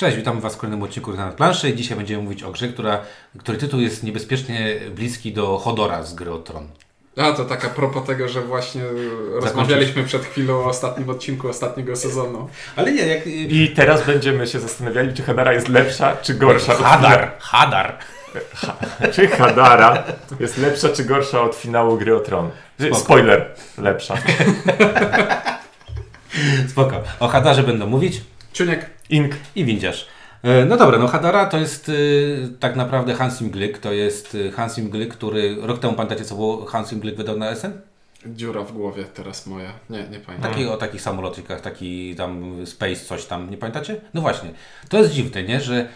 Cześć, witamy Was w kolejnym odcinku na planszy i dzisiaj będziemy mówić o grze, która, której tytuł jest niebezpiecznie bliski do Hodora z gry o Tron. A, to tak a propos tego, że właśnie rozmawialiśmy przed chwilą o ostatnim odcinku ostatniego sezonu. Ale nie, jak... I teraz będziemy się zastanawiali, czy Hadara jest lepsza, czy gorsza. od Hadar, Hadar. fina- Czy Hadara jest lepsza, czy gorsza od finału gry o Tron? Spoko. Spoiler, lepsza. Spoko. O Hadarze będą mówić Ciuniek, Ink. i Windziarz. E, No dobra, no Hadara to jest y, tak naprawdę Hansim Glick, to jest y, Hansim Glick, który rok temu pamiętacie co było Hansim Glick wydał na SN? dziura w głowie teraz moja. Nie, nie pamiętam. Taki o takich samolotykach, taki tam space coś tam, nie pamiętacie? No właśnie, to jest dziwne, nie? Że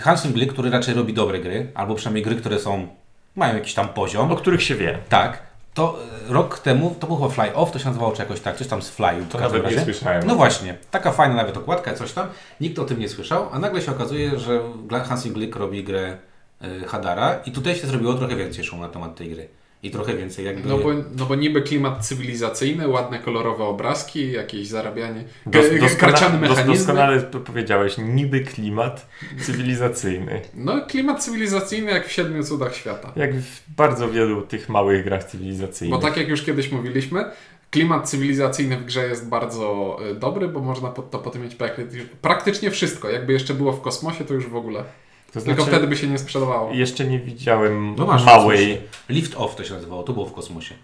Hansim Glick, który raczej robi dobre gry, albo przynajmniej gry, które są, mają jakiś tam poziom, O których się wie. tak, to y, rok temu, to było chyba Fly Off, to się nazywało czy jakoś tak, coś tam z Fly. To nawet nie słyszałem. No właśnie, taka fajna nawet okładka, coś tam, nikt o tym nie słyszał, a nagle się okazuje, że Hansim Glick robi grę y, Hadara i tutaj się zrobiło trochę więcej szumu na temat tej gry. I trochę więcej jakby... No bo, no bo niby klimat cywilizacyjny, ładne kolorowe obrazki, jakieś zarabianie, Dos, ge- karciane dos, mechanizmy. doskonale to powiedziałeś, niby klimat cywilizacyjny. No klimat cywilizacyjny jak w Siedmiu Cudach Świata. Jak w bardzo wielu tych małych grach cywilizacyjnych. Bo tak jak już kiedyś mówiliśmy, klimat cywilizacyjny w grze jest bardzo y, dobry, bo można pod to potem mieć praktycznie wszystko. Jakby jeszcze było w kosmosie, to już w ogóle. To Tylko znaczy, wtedy by się nie sprzedawało. jeszcze nie widziałem No masz małej... Lift Off to się nazywało, to było w kosmosie.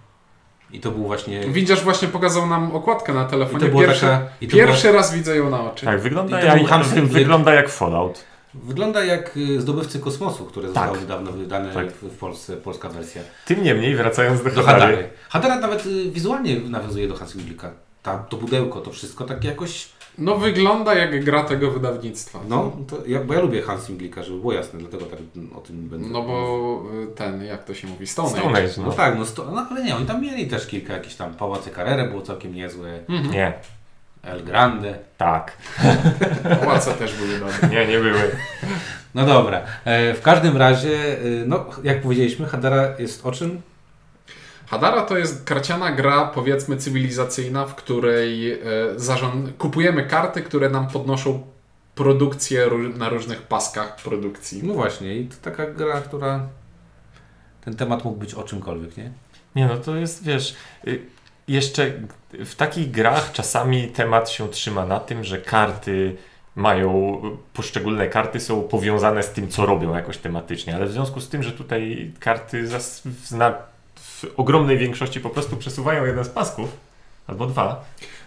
I to był właśnie... Widzisz, właśnie pokazał nam okładkę na I telefonie. to była Pierwszy, taka- i to pierwszy raz widzę ją na oczy. Tak, wygląda I to był jak, Glick. wygląda jak Fallout. Wygląda jak y, zdobywcy kosmosu, które zostały Tak. niedawno wydane Tak. w, Polsce, polska wersja. Tym niemniej, wracając do, Do Hadary. Hadary. Hadara nawet y, wizualnie nawiązuje do Hansim Glicka. Tam to pudełko, to wszystko tak jakoś... No wygląda jak gra tego wydawnictwa. No, to ja, bo ja lubię Hansim Glicka, żeby było jasne, dlatego tak o tym będę... No bo y, ten, jak to się mówi, Stone, Stone Age. Age, No no. tak, no, sto, no ale nie, oni tam mieli też kilka jakichś tam Pałace Carrere było całkiem niezłe, Mhm. Nie, El Grande. tak. Pałace też były dobre. Nie, nie były. No dobra, e, w każdym razie, y, no jak powiedzieliśmy, Hadara jest o czym? Hadara to jest karciana gra, powiedzmy cywilizacyjna, w której e, zarząd... kupujemy karty, które nam podnoszą produkcję na różnych paskach produkcji. No właśnie, i to taka gra, która... Ten temat mógł być o czymkolwiek, nie? Nie, no to jest, wiesz, y, jeszcze w takich grach czasami temat się trzyma na tym, że karty mają, poszczególne karty są powiązane z tym, co robią jakoś tematycznie, ale w związku z tym, że tutaj karty zas, zna, w ogromnej większości po prostu przesuwają jeden z pasków, albo dwa,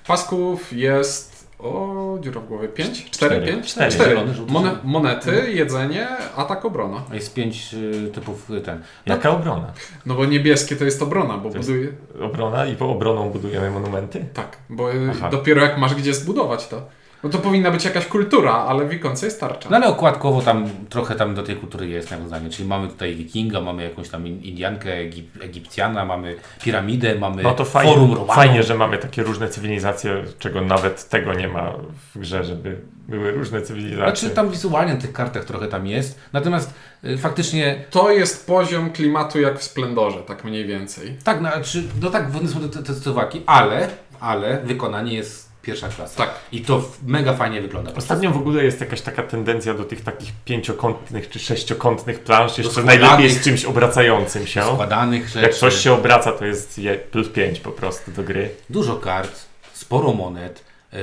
Pasków jest... O, dziura w głowie. Pięć? Cztery. Cztery? Pięć? Cztery. Cztery. Zielony, żółty, Mone- zielony. monety, jedzenie, atak, obrona. A Jest pięć y, typów y, ten. jaka obrona? No bo niebieskie to jest obrona, bo To jest- buduje... Obrona i po obroną budujemy monumenty? Tak, bo Aha. dopiero jak masz gdzie zbudować to. No to powinna być jakaś kultura, ale w ikonce jest tarcza. No ale okładkowo tam trochę tam do tej kultury jest nawiązanie, czyli mamy tutaj wikinga, mamy jakąś tam in- Indiankę, Egip, Egipcjana, mamy piramidę, mamy No to forum fajnie, Romanów. fajnie, że mamy takie różne cywilizacje, czego nawet tego nie ma w grze, żeby były różne cywilizacje. Znaczy tam wizualnie na tych kartach trochę tam jest, natomiast y, faktycznie To jest poziom klimatu jak w Splendorze, tak mniej więcej. tak, no, czy, no tak, wodne są te, te, te ale, ale wykonanie jest pierwsza klasa. Tak. I to mega fajnie wygląda. Ostatnio w ogóle jest jakaś taka tendencja do tych takich pięciokątnych czy sześciokątnych plansz, jeszcze najlepiej z czymś obracającym się. Składanych rzeczy, Jak coś się obraca, to jest je plus pięć po prostu do gry. dużo kart, sporo monet, yy,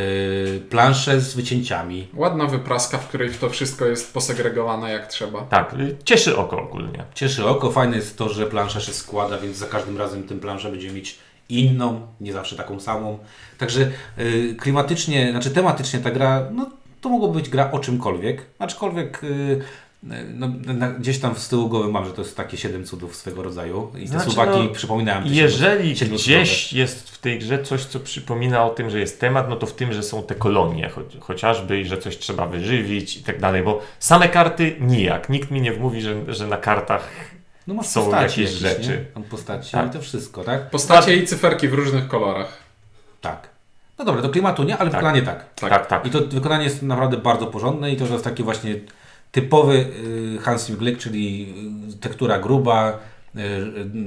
plansze z wycięciami. Ładna wypraska, w której to wszystko jest posegregowane jak trzeba. Tak, y, cieszy oko ogólnie. Cieszy oko. Fajne jest to, że plansza się składa, więc za każdym razem tę planszę będzie mieć inną, nie zawsze taką samą. Także y, klimatycznie, znaczy tematycznie ta gra, no to mogłoby być gra o czymkolwiek, aczkolwiek y, no, na, gdzieś tam z tyłu głowy mam, że to jest takie siedem cudów swego rodzaju i te Znaczy, Słowaki no, przypominają te Jeżeli gdzieś jest w tej grze coś, co przypomina o tym, że jest temat, no to w tym, że są te kolonie choć, chociażby i że coś trzeba wyżywić i tak dalej, bo same karty nijak. Nikt mi nie wmówi, że, że na kartach no masz są postaci jakieś rzeczy. Nie? Tam postaci Tak. i to wszystko, tak? Postacie i cyferki w różnych kolorach. Tak. No dobra, do klimatu nie, ale Tak. wykonanie tak. Tak. tak, tak. I to wykonanie jest naprawdę bardzo porządne i to, że jest taki właśnie typowy y, Hansim Glick, czyli y, tektura gruba, y,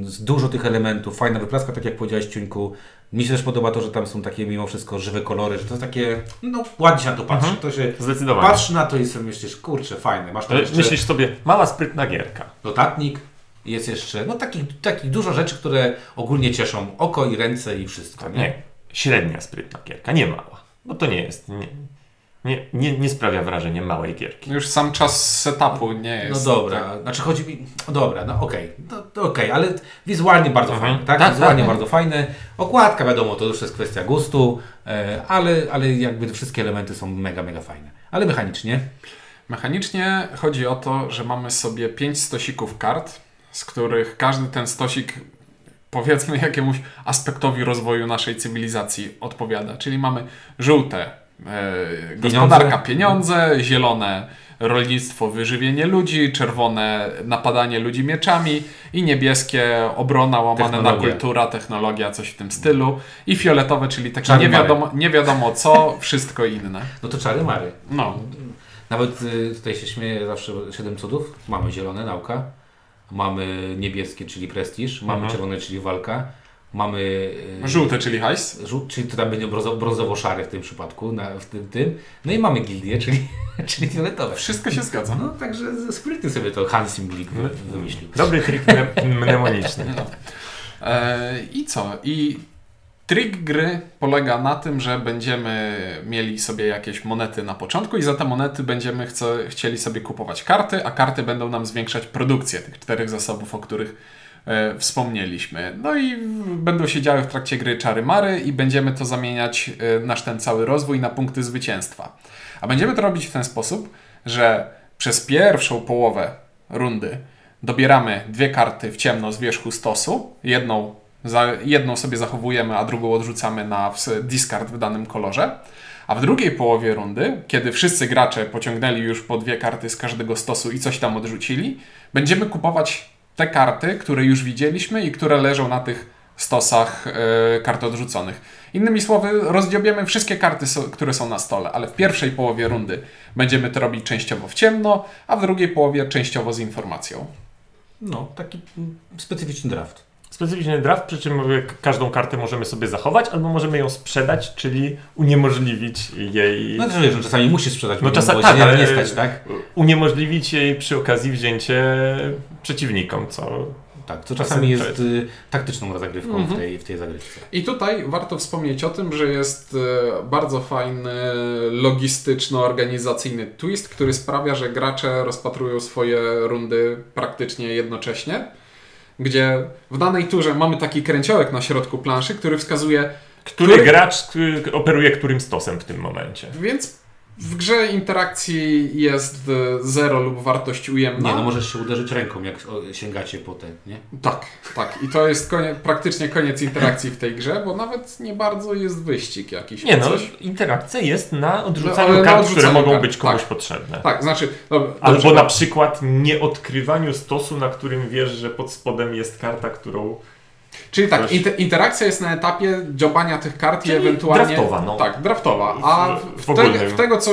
z dużo tych elementów, fajna wypraska, tak jak powiedziałeś Ciuńku, Mi się też podoba to, że tam są takie mimo wszystko żywe kolory, że to jest takie, no ładnie się na to patrzy. Mhm. To się Zdecydowanie. patrzy na to i sobie myślisz, kurczę, fajne. Masz tam E, jeszcze Myślisz sobie, mała sprytna gierka. notatnik, jest jeszcze, no takich, takich dużo rzeczy, które ogólnie cieszą oko i ręce i wszystko, nie? Nie, średnia sprytna gierka, nie mała. Bo to nie jest, nie, nie, nie, nie sprawia wrażenia małej gierki. Już sam czas setupu nie No jest. dobra, tak. znaczy chodzi mi, no dobra, no okej, no, to okej, ale wizualnie bardzo Mhm. fajne, tak? Tak, wizualnie tak. bardzo fajne. Okładka wiadomo, to już jest kwestia gustu, e, ale, ale jakby te wszystkie elementy są mega, mega fajne. Ale mechanicznie, Mechanicznie chodzi o to, że mamy sobie 5 stosików kart, z których każdy ten stosik powiedzmy jakiemuś aspektowi rozwoju naszej cywilizacji odpowiada. Czyli mamy żółte e, gospodarka, pieniądze, zielone rolnictwo, wyżywienie ludzi, czerwone napadanie ludzi mieczami i niebieskie obrona łamane na kultura, technologia, coś w tym stylu i fioletowe, czyli takie nie wiadomo, nie wiadomo co, wszystko inne. no to czary mary. No, Nawet y, tutaj się śmieje zawsze siedem cudów. Mamy zielone, nauka. Mamy niebieskie, czyli prestiż. Mamy Mhm. czerwone, czyli walka. Mamy y, żółte, czyli hajs. żółt, czyli to tam będzie brązo- brązowo-szary w tym przypadku, na, w tym, tym. No i mamy gildię, czyli, czyli fioletowe. Wszystko się zgadza. No także sprytnie sobie to Hans Simglik wy- wymyślił. Dobry trik mne- mnemoniczny. No. E, I co? I trik gry polega na tym, że będziemy mieli sobie jakieś monety na początku i za te monety będziemy chce, chcieli sobie kupować karty, a karty będą nam zwiększać produkcję tych czterech zasobów, o których e, wspomnieliśmy. No i będą się działy w trakcie gry czary mary i będziemy to zamieniać e, nasz ten cały rozwój na punkty zwycięstwa. A będziemy to robić w ten sposób, że przez pierwszą połowę rundy dobieramy dwie karty w ciemno z wierzchu stosu. Jedną, za, jedną sobie zachowujemy, a drugą odrzucamy na discard w danym kolorze. A w drugiej połowie rundy, kiedy wszyscy gracze pociągnęli już po dwie karty z każdego stosu i coś tam odrzucili, będziemy kupować te karty, które już widzieliśmy i które leżą na tych stosach e, kart odrzuconych. Innymi słowy, rozdziobiemy wszystkie karty, so, które są na stole, ale w pierwszej połowie rundy będziemy to robić częściowo w ciemno, a w drugiej połowie częściowo z informacją. No, taki mm, specyficzny draft. Specyficzny draft, przy czym y, każdą kartę możemy sobie zachować, albo możemy ją sprzedać, czyli uniemożliwić jej. No to wiesz, że czasami musisz sprzedać, No bo tak, ale nie stać, tak? uniemożliwić jej przy okazji wzięcie przeciwnikom, co Tak, Czasem czasami jest y, taktyczną rozagrywką Mhm. w, tej, w tej zagrywce. I tutaj warto wspomnieć o tym, że jest e, bardzo fajny logistyczno-organizacyjny twist, który sprawia, że gracze rozpatrują swoje rundy praktycznie jednocześnie, gdzie w danej turze mamy taki kręciołek na środku planszy, który wskazuje, który, Który- gracz operuje którym stosem w tym momencie. więc w grze interakcji jest e, zero lub wartość ujemna. Nie, no możesz się uderzyć ręką, jak sięgacie po te, nie? Tak, tak. I to jest konie, praktycznie koniec interakcji w tej grze, bo nawet nie bardzo jest wyścig jakiś. Nie no, coś. interakcja jest na No, odrzucaniu ale na kart, odrzucaniu które mogą kart, być komuś tak. potrzebne. Tak, znaczy. Dobra, Albo dobrze, na przykład nieodkrywaniu stosu, na którym wiesz, że pod spodem jest karta, którą... Czyli tak, inter, interakcja jest na etapie dziobania tych kart Czyli i ewentualnie. draftowa, no. Tak, draftowa. A W- w, w te, w tego, co.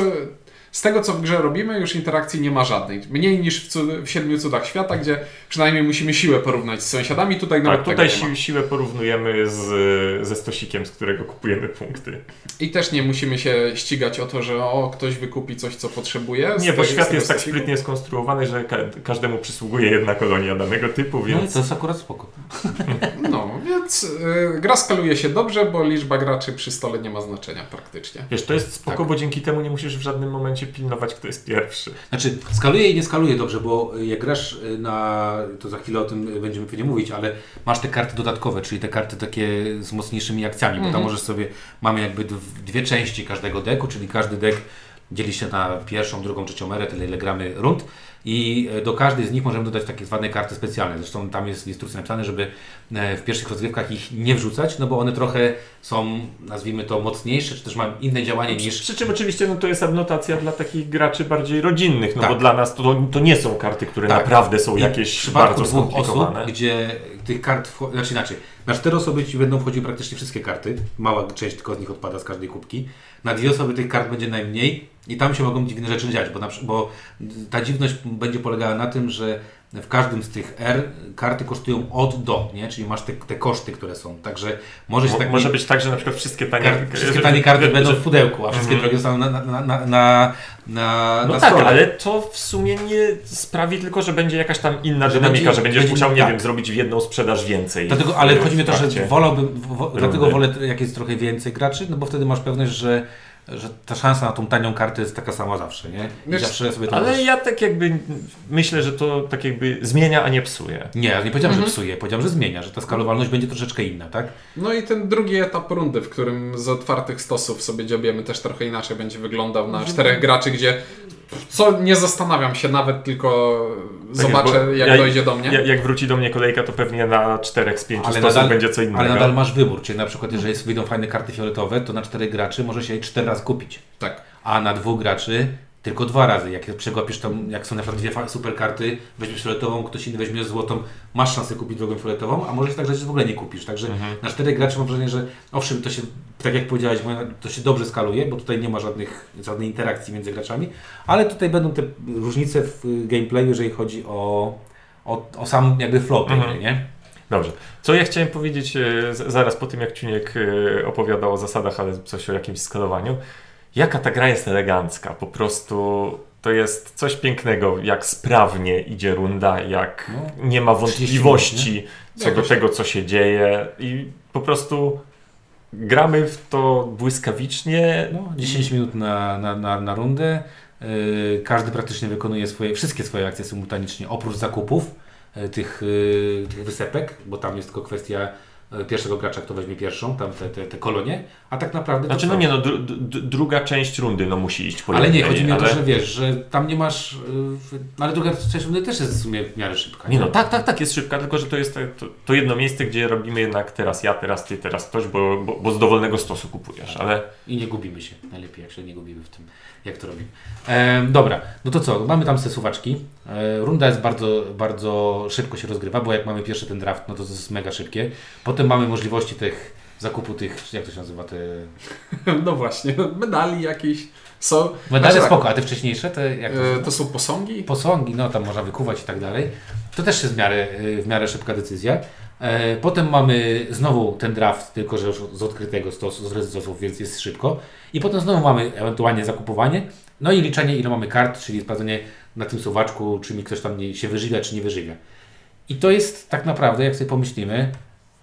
Z tego, co w grze robimy, już interakcji nie ma żadnej. Mniej niż w, cud, w Siedmiu Cudach Świata, gdzie przynajmniej musimy siłę porównać z sąsiadami. Tutaj nawet Tak, tutaj si siłę porównujemy z, ze stosikiem, z którego kupujemy punkty. I też nie musimy się ścigać o to, że o, ktoś wykupi coś, co potrzebuje. Nie, bo świat jest tak stosiku. sprytnie skonstruowany, że ka każdemu przysługuje jedna kolonia danego typu, No i więc... to jest akurat spoko. No, więc y, gra skaluje się dobrze, bo liczba graczy przy stole nie ma znaczenia praktycznie. Wiesz, to jest spoko, Tak. bo dzięki temu nie musisz w żadnym momencie pilnować, kto jest pierwszy. Znaczy, skaluje i nie skaluje dobrze, bo jak grasz y, na, to za chwilę o tym będziemy pewnie mówić, ale masz te karty dodatkowe, czyli te karty takie z mocniejszymi akcjami, bo tam Mhm. możesz sobie, mamy jakby dw- dwie części każdego deku, czyli każdy dek dzieli się na pierwszą, drugą, trzecią erę, tyle ile gramy rund i e, do każdej z nich możemy dodać takie zwane karty specjalne. Zresztą tam jest w instrukcji napisane, żeby e, w pierwszych rozgrywkach ich nie wrzucać, no bo one trochę są, nazwijmy to, mocniejsze, czy też mają inne działanie niż przy czym oczywiście no, to jest adnotacja dla takich graczy bardziej rodzinnych, no Tak. bo dla nas to, to nie są karty, które Tak. naprawdę są I jakieś bardzo skomplikowane. osób, gdzie tych kart, wcho- znaczy inaczej, na cztery osoby ci będą wchodziły praktycznie wszystkie karty, mała część tylko z nich odpada z każdej kubki, na dwie osoby tych kart będzie najmniej i tam się mogą dziwne rzeczy dziać, bo, na, bo ta dziwność będzie polegała na tym, że w każdym z tych R karty kosztują od do, nie? Czyli masz te, te koszty, które są. Także może się tak Może być tak, że na przykład wszystkie tanie, Kar- wszystkie tanie karty że- będą że- w pudełku, a wszystkie Mhm. drogie zostaną na, na, na, na, na, No na tak, stole. ale to w sumie nie sprawi tylko, że będzie jakaś tam inna Że dynamika, będzie- że będziesz będzie- musiał, nie tak. wiem, zrobić w jedną sprzedaż więcej. Dlatego, ale chodzi mi o to, że wolałbym, wo, dlatego wolę, jak jest trochę więcej graczy, no bo wtedy masz pewność, że, że ta szansa na tą tanią kartę jest taka sama zawsze, nie? Wiesz, zawsze sobie to Ale możesz- ja tak jakby myślę, że to tak jakby zmienia, a nie psuje. Nie, ja nie powiedziałem, Mhm. że psuje, powiedziałem, że zmienia, że ta skalowalność będzie troszeczkę inna, tak? No i ten drugi etap rundy, w którym z otwartych stosów sobie dziobiemy też trochę inaczej będzie wyglądał na czterech graczy, gdzie co nie zastanawiam się nawet, tylko Tak zobaczę jest, jak ja- dojdzie do mnie. Jak, wróci do mnie kolejka, to pewnie na czterech z pięciu stosów będzie co innego. Ale nadal masz wybór, czyli na przykład jeżeli wyjdą fajne karty fioletowe, to na czterech graczy może się je cztery razy kupić. Tak. A na dwóch graczy tylko dwa razy. Jak przegapisz tam, jak są na przykład dwie super karty, weźmiesz fioletową, ktoś inny weźmie złotą, masz szansę kupić drugą fioletową, a może się tak, że w ogóle nie kupisz. Także Mhm. na czterech graczy mam wrażenie, że owszem, to się, tak jak powiedziałeś, to się dobrze skaluje, bo tutaj nie ma żadnych, żadnej interakcji między graczami, ale tutaj będą te różnice w y, gameplayu, jeżeli chodzi o, o, o sam jakby flow tej Mhm. gry, nie? Dobrze. Co ja chciałem powiedzieć e, zaraz po tym, jak Ciuniek e, opowiadał o zasadach, ale coś o jakimś skalowaniu. Jaka ta gra jest elegancka. Po prostu to jest coś pięknego, jak sprawnie idzie runda, jak No, nie ma 30 wątpliwości co do tego, co się dzieje i po prostu gramy w to błyskawicznie. No, 10 minut na, na, na, na rundę. Yy, każdy praktycznie wykonuje swoje, wszystkie swoje akcje symultanicznie, oprócz zakupów yy, tych, yy, tych wysepek, bo tam jest tylko kwestia pierwszego gracza, kto weźmie pierwszą, tam te, te, te kolonie, a tak naprawdę... Znaczy, no nie, no, dru, druga część rundy no, musi iść po Ale nie, chodzi mi o to, ale- że wiesz, że tam nie masz... W- ale druga część rundy też jest w sumie w miarę szybka. Nie no, tak, tak, tak, jest szybka, tylko że to jest to, to jedno miejsce, gdzie robimy jednak teraz ja, teraz ty, teraz ktoś, bo, bo, bo z dowolnego stosu kupujesz, ale I nie gubimy się. Najlepiej, jak się nie gubimy w tym, jak to robimy. E, dobra, no to co? Mamy tam te suwaczki. E, runda jest bardzo, bardzo szybko się rozgrywa, bo jak mamy pierwszy ten draft, no to jest mega szybkie. Potem mamy możliwości tych zakupu tych, jak to się nazywa, te No właśnie, medali jakieś są. medale Znaczy tak, spoko, a te wcześniejsze, te jak to, e, to są posągi? posągi, no tam można wykuwać i tak dalej. To też jest w miarę, y, w miarę szybka decyzja. E, Potem mamy znowu ten draft, tylko że już z odkrytego stosu, z rezydentów, więc jest szybko. I potem znowu mamy ewentualnie zakupowanie, no i liczenie ile mamy kart, czyli sprawdzenie na tym suwaczku, czy mi ktoś tam nie, się wyżywia, czy nie wyżywia. I to jest tak naprawdę, jak sobie pomyślimy,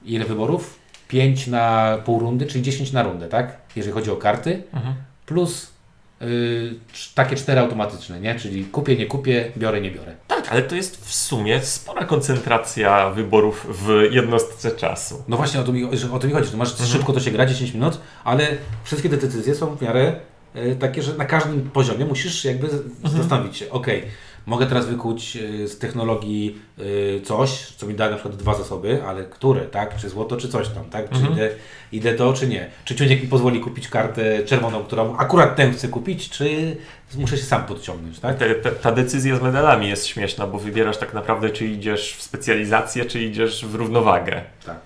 ile wyborów? 5 na pół rundy, czyli 10 na rundę, tak? Jeżeli chodzi o karty, plus y, takie cztery automatyczne, nie? Czyli kupię, nie kupię, biorę, nie biorę. tak, ale to jest w sumie spora koncentracja wyborów w jednostce czasu. No właśnie o to mi, o to mi chodzi, że masz Mhm. szybko to się gra, 10 minut, ale wszystkie te decyzje są w miarę takie, że na każdym poziomie musisz jakby Mhm. zastanowić się, ok, mogę teraz wykuć e, z technologii e, coś, co mi da na przykład dwa zasoby, ale które, tak? Czy złoto, czy coś tam, tak? Czy Mhm. idę, idę to, czy nie? Czy ciuniek mi pozwoli kupić kartę czerwoną, którą akurat tę chcę kupić, czy muszę się sam podciągnąć, tak? Te, ta decyzja z medalami jest śmieszna, bo wybierasz tak naprawdę, czy idziesz w specjalizację, czy idziesz w równowagę. Tak.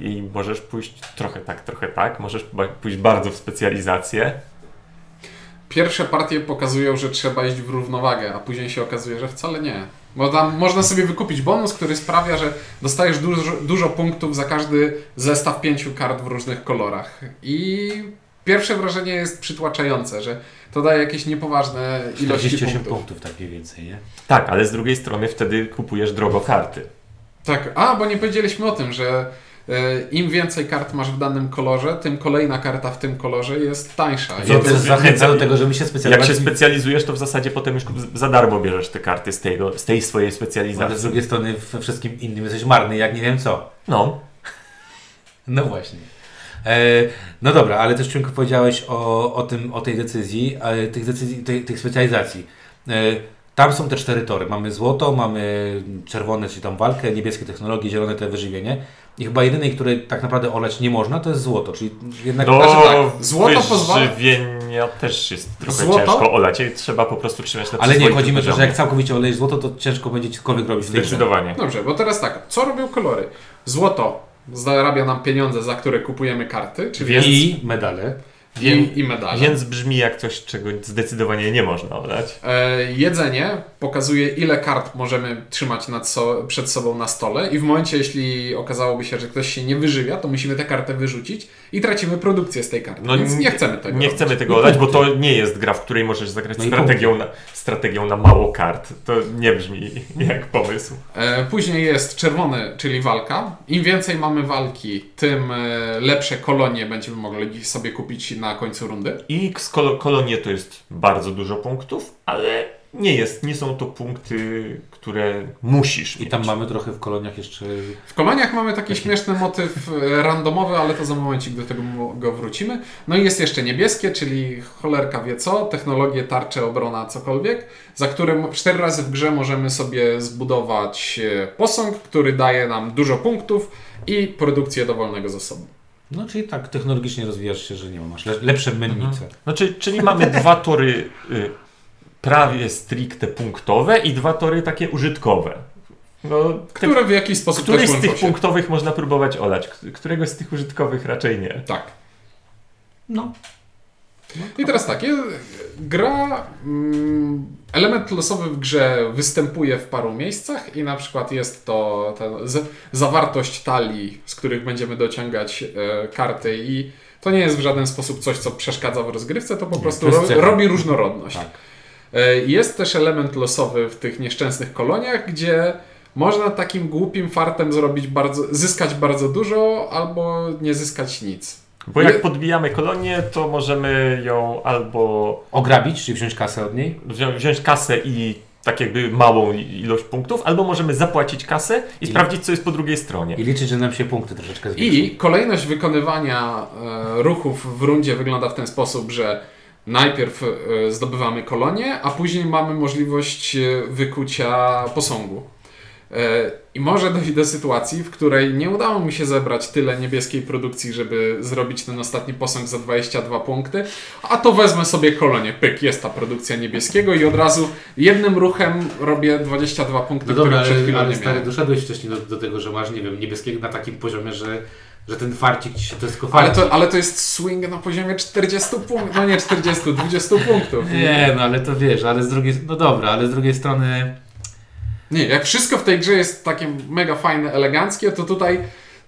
I możesz pójść trochę tak, trochę tak, możesz pójść bardzo w specjalizację. Pierwsze partie pokazują, że trzeba iść w równowagę, a później się okazuje, że wcale nie. Bo tam można sobie wykupić bonus, który sprawia, że dostajesz dużo, dużo punktów za każdy zestaw pięciu kart w różnych kolorach. I pierwsze wrażenie jest przytłaczające, że to daje jakieś niepoważne ilości 48 punktów. punktów, tak mniej więcej, nie? Tak, ale z drugiej strony wtedy kupujesz drogo karty. Tak, a bo nie powiedzieliśmy o tym, że im więcej kart masz w danym kolorze, tym kolejna karta w tym kolorze jest tańsza. Co zachęca do tego, żeby się Jak specjalizować. się specjalizujesz, to w zasadzie potem już za darmo bierzesz te karty z, tego, z tej swojej Ale z specjalizacji. drugiej strony we wszystkim innym jesteś marny, jak nie wiem co. No, No właśnie. E, no dobra, ale też Ciunku powiedziałeś o, o, tym, o tej decyzji, e, tych, decyzji tej, tych specjalizacji. E, tam są te cztery tory. Mamy złoto, mamy czerwone, czyli tam walkę, niebieskie technologie, zielone te wyżywienie. I chyba jedynej, której tak naprawdę olać nie można, to jest złoto, czyli jednak... do Znaczy tak, złoto pozwala- wyżywienia też jest trochę Złoto? ciężko olać i trzeba po prostu trzymać na Ale nie, chodzi mi o to, że jak całkowicie olejesz złoto, to ciężko będzie cokolwiek robić. Zdecydowanie. Dobrze, bo teraz tak, co robią kolory? Złoto zarabia nam pieniądze, za które kupujemy karty, czyli Więc- I medale. I, i medale. Więc brzmi jak coś, czego zdecydowanie nie można olać. E, jedzenie pokazuje, ile kart możemy trzymać nad so, przed sobą na stole, i w momencie, jeśli okazałoby się, że ktoś się nie wyżywia, to musimy tę kartę wyrzucić i tracimy produkcję z tej karty. No Więc nie- chcemy tego. Nie robić. chcemy tego olać, bo to nie jest gra, w której możesz zagrać No strategią, na, strategią na mało kart. To nie brzmi jak pomysł. E, później jest czerwony, czyli walka. Im więcej mamy walki, tym e, lepsze kolonie będziemy mogli sobie kupić na końcu rundy. I z kol- kolonie to jest bardzo dużo punktów, ale nie jest, nie są to punkty, które musisz I mieć. tam mamy trochę w koloniach jeszcze... W koloniach mamy taki śmieszny motyw e, randomowy, ale to za momencik do tego go wrócimy. No i jest jeszcze niebieskie, czyli cholerka wie co, technologie, tarcze, obrona, cokolwiek, za którym cztery razy w grze możemy sobie zbudować e, posąg, który daje nam dużo punktów i produkcję dowolnego zasobu. No czyli tak, technologicznie rozwijasz się, że nie ma, masz le lepsze mennice. Znaczy, czyli mamy dwa tory y, prawie stricte punktowe i dwa tory takie użytkowe. No, te, Które w jakiś sposób któryś też z tych się. punktowych można próbować olać, k- któregoś z tych użytkowych raczej nie. Tak. No. I teraz tak, gra, mm, element losowy w grze występuje w paru miejscach i na przykład jest to zawartość talii, z których będziemy dociągać e, karty i to nie jest w żaden sposób coś, co przeszkadza w rozgrywce, to po Nie, prostu to robi różnorodność. Tak. E, Jest też element losowy w tych nieszczęsnych koloniach, gdzie można takim głupim fartem zrobić bardzo, zyskać bardzo dużo albo nie zyskać nic. Bo jak podbijamy kolonię, to możemy ją albo Ograbić, czyli wziąć kasę od niej. wzią- wziąć kasę i tak jakby małą ilość punktów, albo możemy zapłacić kasę i, I- sprawdzić, co jest po drugiej stronie. I liczyć, że nam się punkty troszeczkę zwiększą. I kolejność wykonywania e, ruchów w rundzie wygląda w ten sposób, że najpierw e, zdobywamy kolonię, a później mamy możliwość e, wykucia posągu. E, I może dojść do sytuacji, w której nie udało mi się zebrać tyle niebieskiej produkcji, żeby zrobić ten ostatni posąg za 22 punkty, a to wezmę sobie kolonię. Pyk, jest ta produkcja niebieskiego i od razu jednym ruchem robię 22 punkty, No dobra, które przed ale, chwilą ale nie stary, miałem. doszedłeś wcześniej do, do tego, że masz, nie wiem, niebieskiego na takim poziomie, że, że ten farcik ci się to jest tylko Ale to, ale to jest swing na poziomie 40 punktów, no nie 40, 20 punktów. Nie, no ale to wiesz, ale z drugiej, no dobra, ale z drugiej strony Nie, jak wszystko w tej grze jest takie mega fajne, eleganckie, to tutaj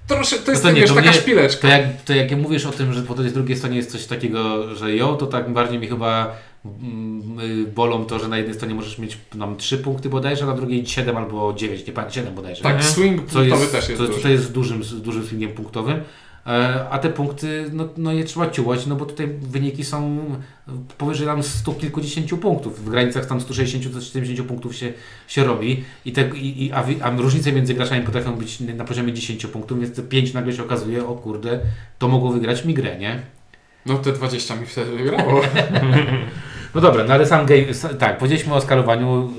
trosze, to jest No to nie, wiesz, to taka mnie- szpileczka. To jak, to jak ja mówisz o tym, że po tej drugiej stronie jest coś takiego, że jo, to tak bardziej mi chyba mm, y, bolą to, że na jednej stronie możesz mieć nam 3 punkty bodajże, a na drugiej 7 albo 9, nie pamiętam, 7 bodajże. Tak, Mhm. swing punktowy jest, też jest co, duży. to jest dużym, dużym swingiem punktowym. E, A te punkty, no, no je trzeba ciułać, no bo tutaj wyniki są powyżej tam stu kilkudziesięciu punktów. W granicach tam 160-170 punktów się, się robi. I te, i, i, a, a różnice między graczami potrafią być na poziomie 10 punktów, więc te 5 nagle się okazuje, o kurde, to mogło wygrać mi grę, nie? No te 20 mi wtedy wygrało. No dobra, no ale sam game, tak, powiedzieliśmy o skalowaniu,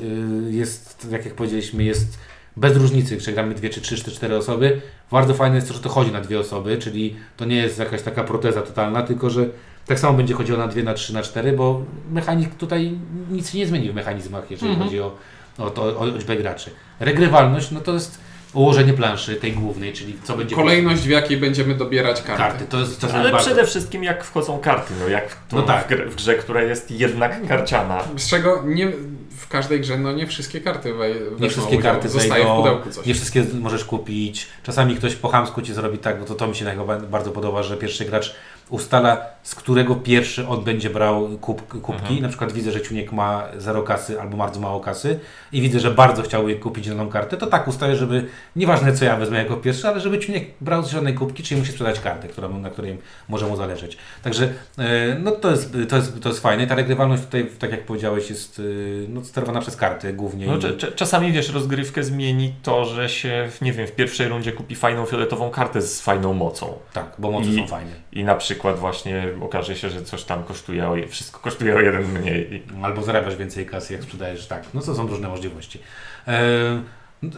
y, jest, tak jak powiedzieliśmy, jest bez różnicy, czy gramy dwie, czy trzy, czy cztery osoby. Bardzo fajne jest to, że to chodzi na dwie osoby, czyli to nie jest jakaś taka proteza totalna, tylko że tak samo będzie chodziło na dwie, na trzy, na cztery, bo mechanik tutaj nic się nie zmieni w mechanizmach, jeżeli Mhm. chodzi o, o, to, o liczbę graczy. Regrywalność, no to jest ułożenie planszy tej głównej, czyli co będzie Kolejność, w jakiej będziemy dobierać karty. karty. To jest czasem Ale bardzo... przede wszystkim jak wchodzą karty, no jak w, No tak. w, grze, w grze, która jest jednak karciana. Z czego nie, w każdej grze no nie wszystkie karty we, Nie wszystkie udział. karty Zostaje zejdą, w pudełku coś. nie wszystkie możesz kupić. Czasami ktoś po chamsku ci zrobi tak, no to to mi się bardzo podoba, że pierwszy gracz ustala, z którego pierwszy on będzie brał kup, kubki. Mhm. Na przykład widzę, że Ciuniek ma zero kasy albo bardzo mało kasy i widzę, że bardzo chciałby kupić zieloną kartę, to tak ustaję, żeby nieważne co ja wezmę jako pierwszy, ale żeby Ciuniek brał z zielonej kubki, czyli musi sprzedać kartę, która, na której może mu zależeć. Także e, no to jest, to jest, to jest fajne. Ta regrywalność tutaj, tak jak powiedziałeś, jest e, no, sterowana przez karty głównie. No, czasami wiesz, rozgrywkę zmieni to, że się, nie wiem, w pierwszej rundzie kupi fajną fioletową kartę z fajną mocą. Tak, bo moce I- są fajne. I na przykład właśnie okaże się, że coś tam kosztuje, o, wszystko kosztuje o jeden mniej. Albo zarabiasz więcej kasy, jak sprzedajesz. Tak, no to są różne możliwości. E,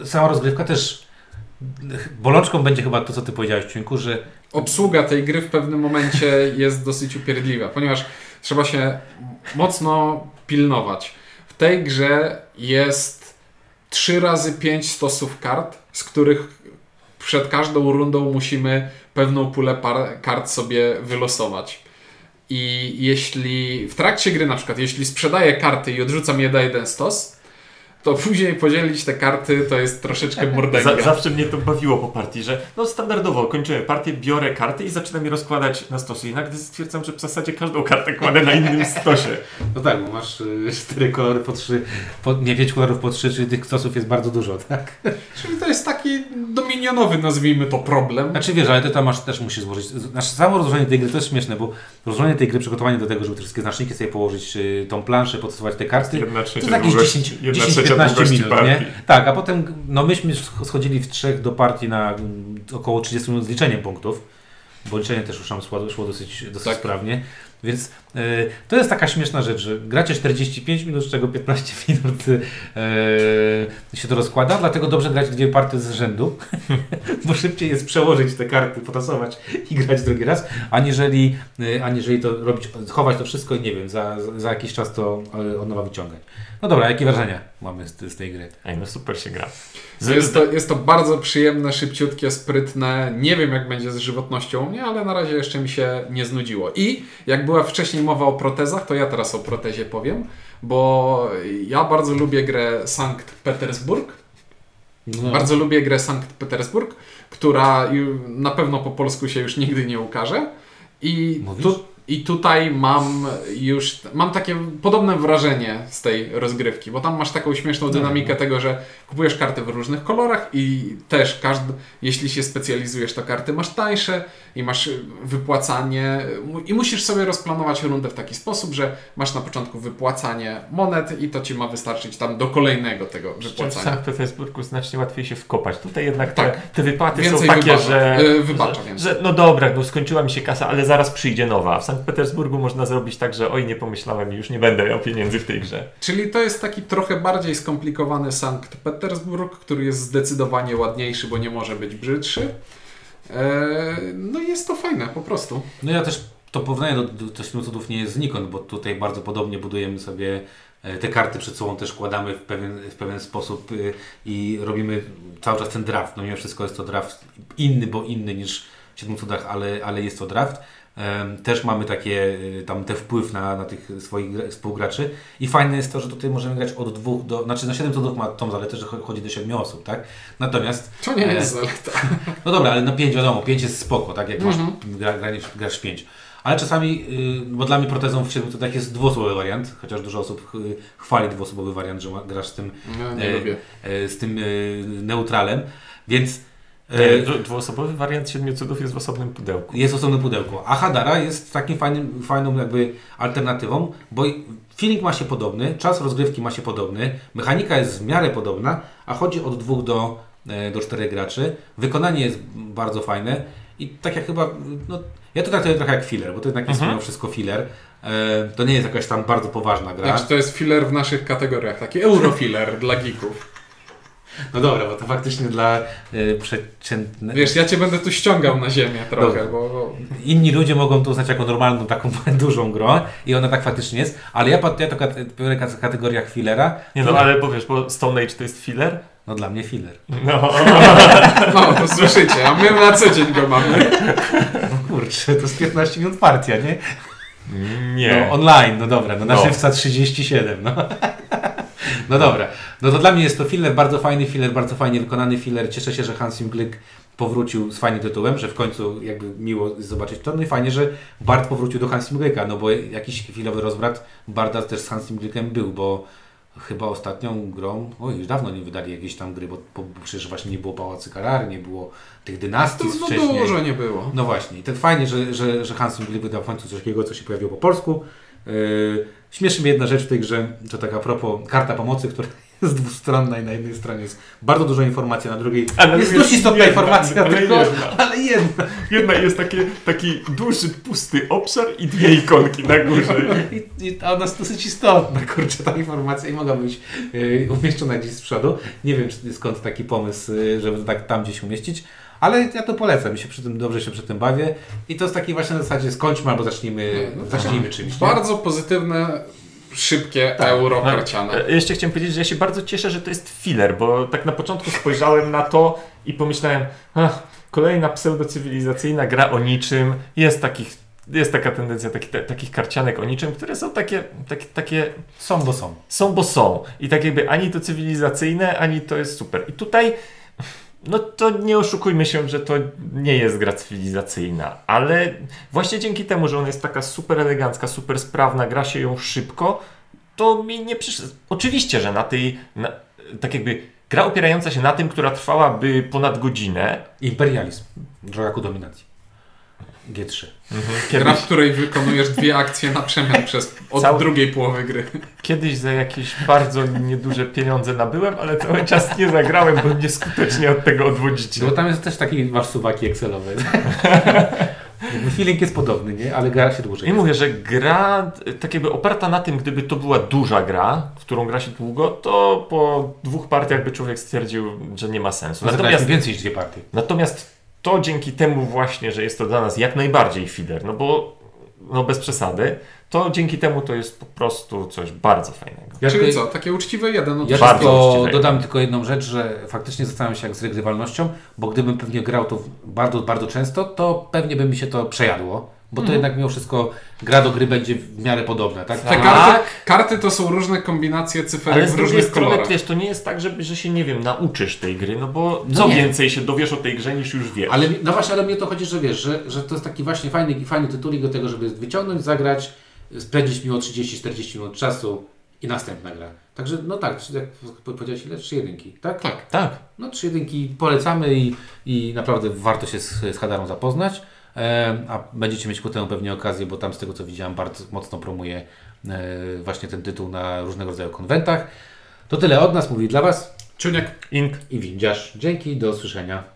sama rozgrywka też. Bolączką będzie chyba to, co ty powiedziałeś, Ciunku, że obsługa tej gry w pewnym momencie jest dosyć upierdliwa, ponieważ trzeba się mocno pilnować. W tej grze jest 3 razy 5 stosów kart, z których przed każdą rundą musimy pewną pulę par- kart sobie wylosować. I jeśli w trakcie gry na przykład, jeśli sprzedaję karty i odrzucam je na jeden stos, to później podzielić te karty to jest troszeczkę mordęga. Za, zawsze mnie to bawiło po partii, że no standardowo kończymy partię, biorę karty i zaczynam je rozkładać na stosy. I nagle stwierdzam, że w zasadzie każdą kartę kładę na innym stosie. No tak, bo masz y, cztery kolory po trzy, po, nie pięć kolorów po trzy, czyli tych stosów jest bardzo dużo, tak? Czyli to jest taki dominionowy, nazwijmy to, problem. Znaczy wiesz, ale ty tam masz, też musisz złożyć. Znaczy samo rozłożenie tej gry to jest śmieszne, bo rozłożenie tej gry, przygotowanie do tego, żeby te wszystkie znaczniki sobie położyć, y, tą planszę, podstosować te karty, Jedna to jest jakieś długości- 10, jedna 10 trzecia 15 długości minut, partii. nie? Tak, a potem, no myśmy schodzili w trzech do partii na mm, około 30 minut z liczeniem punktów, bo liczenie też już nam szło, szło dosyć, dosyć Tak. sprawnie, więc to jest taka śmieszna rzecz, że gracie 45 minut, z czego 15 minut y, się to rozkłada, dlatego dobrze grać dwie partie z rzędu, bo szybciej jest przełożyć te karty, potasować i grać drugi raz, aniżeli, y, aniżeli to robić, chować to wszystko i nie wiem, za, za jakiś czas to y, od nowa wyciągać. No dobra, jakie wrażenia mamy z, z tej gry? Ej, no super się gra. Z, Jest to, jest to bardzo przyjemne, szybciutkie, sprytne. Nie wiem, jak będzie z żywotnością u mnie, ale na razie jeszcze mi się nie znudziło. I jak była wcześniej mowa o protezach, to ja teraz o protezie powiem, bo ja bardzo lubię grę Sankt Petersburg. No, Bardzo lubię grę Sankt Petersburg, która na pewno po polsku się już nigdy nie ukaże. I, Mówisz? tu, I tutaj mam już mam takie podobne wrażenie z tej rozgrywki, bo tam masz taką śmieszną dynamikę tego, że kupujesz karty w różnych kolorach i też każdy, jeśli się specjalizujesz, to karty masz tańsze i masz wypłacanie i musisz sobie rozplanować rundę w taki sposób, że masz na początku wypłacanie monet i to ci ma wystarczyć tam do kolejnego tego w wypłacania. Sankt Petersburgu znacznie łatwiej się wkopać. Tutaj jednak te, Tak. te wypłaty Więcej są takie, wybacza. że, Yy, wybacza że, że no dobra, no skończyła mi się kasa, ale zaraz przyjdzie nowa. W Sankt Petersburgu można zrobić tak, że oj, nie pomyślałem i już nie będę miał pieniędzy w tej grze. Czyli to jest taki trochę bardziej skomplikowany Sankt Petersburg, który jest zdecydowanie ładniejszy, bo nie może być brzydszy. Eee, no i jest to fajne po prostu. no ja też to porównanie do, do, do Siedmiu Cudów nie jest znikąd, bo tutaj bardzo podobnie budujemy sobie e, te karty przed sobą też kładamy w pewien, w pewien sposób y, i robimy cały czas ten draft. No mimo wszystko jest to draft inny, bo inny niż w Siedmiu Cudach, ale, ale jest to draft. Też mamy takie, y, tam ten wpływ na, na tych swoich gra- współgraczy i fajne jest to, że tutaj możemy grać od dwóch do, znaczy na 7 cudów ma tą zaletę, że cho- chodzi do 7 osób, tak? Natomiast To nie E, jest zaleta. no dobra, ale na 5 wiadomo, 5 jest spoko, tak jak masz Mhm. gra, granie, grasz 5. Ale czasami, y, bo dla mnie protezą w 7 cudach jest dwuosobowy wariant, chociaż dużo osób chwali dwuosobowy wariant, że grasz z tym, No, E, y, z tym y, neutralem, więc E, dwu- Dwuosobowy wariant Siedmiu Cudów jest w osobnym pudełku. jest osobne pudełko. A Hadara jest takim fajnym, fajną jakby alternatywą, bo feeling ma się podobny, czas rozgrywki ma się podobny, mechanika jest w miarę podobna, a chodzi od dwóch do, e, do czterech graczy. Wykonanie jest bardzo fajne i tak jak chyba, no, ja to traktuję trochę jak filler, bo to jednak jest Mhm. mimo wszystko filler. E, to nie jest jakaś tam bardzo poważna gra. Znaczy to jest filler w naszych kategoriach, taki eurofiller dla geeków. No dobra, bo to faktycznie dla e, przeciętnych... Wiesz, ja cię będę tu ściągał na ziemię trochę, bo, bo Inni ludzie mogą to uznać jako normalną, taką dużą grę i ona tak faktycznie jest, ale ja, ja to biorę w kategoriach fillera. Nie no, ale powiesz, bo Stone Age to jest filler? No dla mnie filler. No. no to słyszycie, a my na co dzień go mamy. No kurczę, to jest 15 minut partia, nie? Nie. No online, no dobra, no na No. żywca 37, no. No dobra, no to dla mnie jest to filler, bardzo fajny filler, bardzo fajnie wykonany filler. Cieszę się, że Hans Im Glück powrócił z fajnym tytułem, że w końcu jakby miło zobaczyć to. No i fajnie, że Bart powrócił do Hans Im Glücka, no bo jakiś chwilowy rozbrat Barda też z Hans Im Glückem był, bo chyba ostatnią grą, oj, już dawno nie wydali jakiejś tam gry, bo, bo przecież właśnie nie było Pałacy Karary, nie było tych To dynastii no wcześniej. dużo nie było. No właśnie, i tak fajnie, że, że, że Hans Im Glück wydał w końcu coś takiego, co się pojawiło po polsku. Yy, śmieszy mnie jedna rzecz w tej grze, to tak a propos karta pomocy, która jest dwustronna i na jednej stronie jest bardzo dużo informacji, a na drugiej Ale jest dość istotna jedna, informacja, ale tylko, jedna. ale jedna. Jedna jest takie, taki duży, pusty obszar i dwie ikonki na górze. I, I ona jest dosyć istotna, kurczę, ta informacja i mogła być yy, umieszczona gdzieś z przodu. Nie wiem czy, skąd taki pomysł, yy, żeby to tak tam gdzieś umieścić, ale ja to polecam, mi się przy tym dobrze się przy tym bawię i to jest taki właśnie na zasadzie skończmy albo zacznijmy, No, no zacznijmy czymś. nie? Bardzo pozytywne, szybkie Tak. euro karciane. e, Jeszcze chciałem powiedzieć, że ja się bardzo cieszę, że to jest filler, bo tak na początku spojrzałem na to i pomyślałem, ach, kolejna pseudocywilizacyjna gra o niczym, jest takich jest taka tendencja taki, ta, takich karcianek o niczym, które są takie, takie, takie Są, bo są. są, bo są. I tak jakby ani to cywilizacyjne, ani to jest super. I tutaj, no to nie oszukujmy się, że to nie jest gra cywilizacyjna, ale właśnie dzięki temu, że ona jest taka super elegancka, super sprawna, gra się ją szybko, to mi nie przyszło. Oczywiście, że na tej, na, tak jakby gra opierająca się na tym, która trwałaby ponad godzinę, Imperializm. Droga ku dominacji. G3. Gra, w której wykonujesz dwie akcje na przemian przez od Cały- drugiej połowy gry. Kiedyś za jakieś bardzo nieduże pieniądze nabyłem, ale cały czas nie zagrałem, bo mnie skutecznie od tego odwodzicie. Bo tam jest też taki masz suwaki Excelowe. Jakby Feeling jest podobny, nie? Ale gra się dłużej. I mówię, że gra tak jakby oparta na tym, gdyby to była duża gra, w którą gra się długo, to po dwóch partiach by człowiek stwierdził, że nie ma sensu. Natomiast, więcej niż dwie partie. natomiast to dzięki temu właśnie, że jest to dla nas jak najbardziej feeder, no bo no bez przesady, to dzięki temu to jest po prostu coś bardzo fajnego. Ja Czyli co, takie uczciwe jeden od Ja Bardzo uczciwe. dodam tylko jedną rzecz, że faktycznie zastanawiam się jak z regrywalnością, bo gdybym pewnie grał to bardzo, bardzo często, to pewnie by mi się to przejadło, bo to jednak mimo wszystko gra do gry będzie w miarę podobna, tak? Te Tak. karty, karty to są różne kombinacje cyferek Ale w z różnych strony, kolorach. wiesz, to nie jest tak, że, że się, nie wiem, nauczysz tej gry, no bo No co nie. więcej się dowiesz o tej grze niż już wiesz. Ale, no właśnie, ale mnie to chodzi, że wiesz, że, że to jest taki właśnie fajny, fajny tytulik do tego, żeby wyciągnąć, zagrać, spędzić miło 30-40 minut czasu i następna gra. Także no tak, jak powiedziałeś ile? Trzy jedynki, tak? Tak. Tak. No trzy jedynki polecamy i, i naprawdę warto się z, z Hadarą zapoznać. E, a będziecie mieć ku temu pewnie okazję, bo tam z tego co widziałem bardzo mocno promuje e, właśnie ten tytuł na różnego rodzaju konwentach. To tyle od nas, mówi dla Was Czuniek. Ink. i Windziarz. Dzięki, do usłyszenia.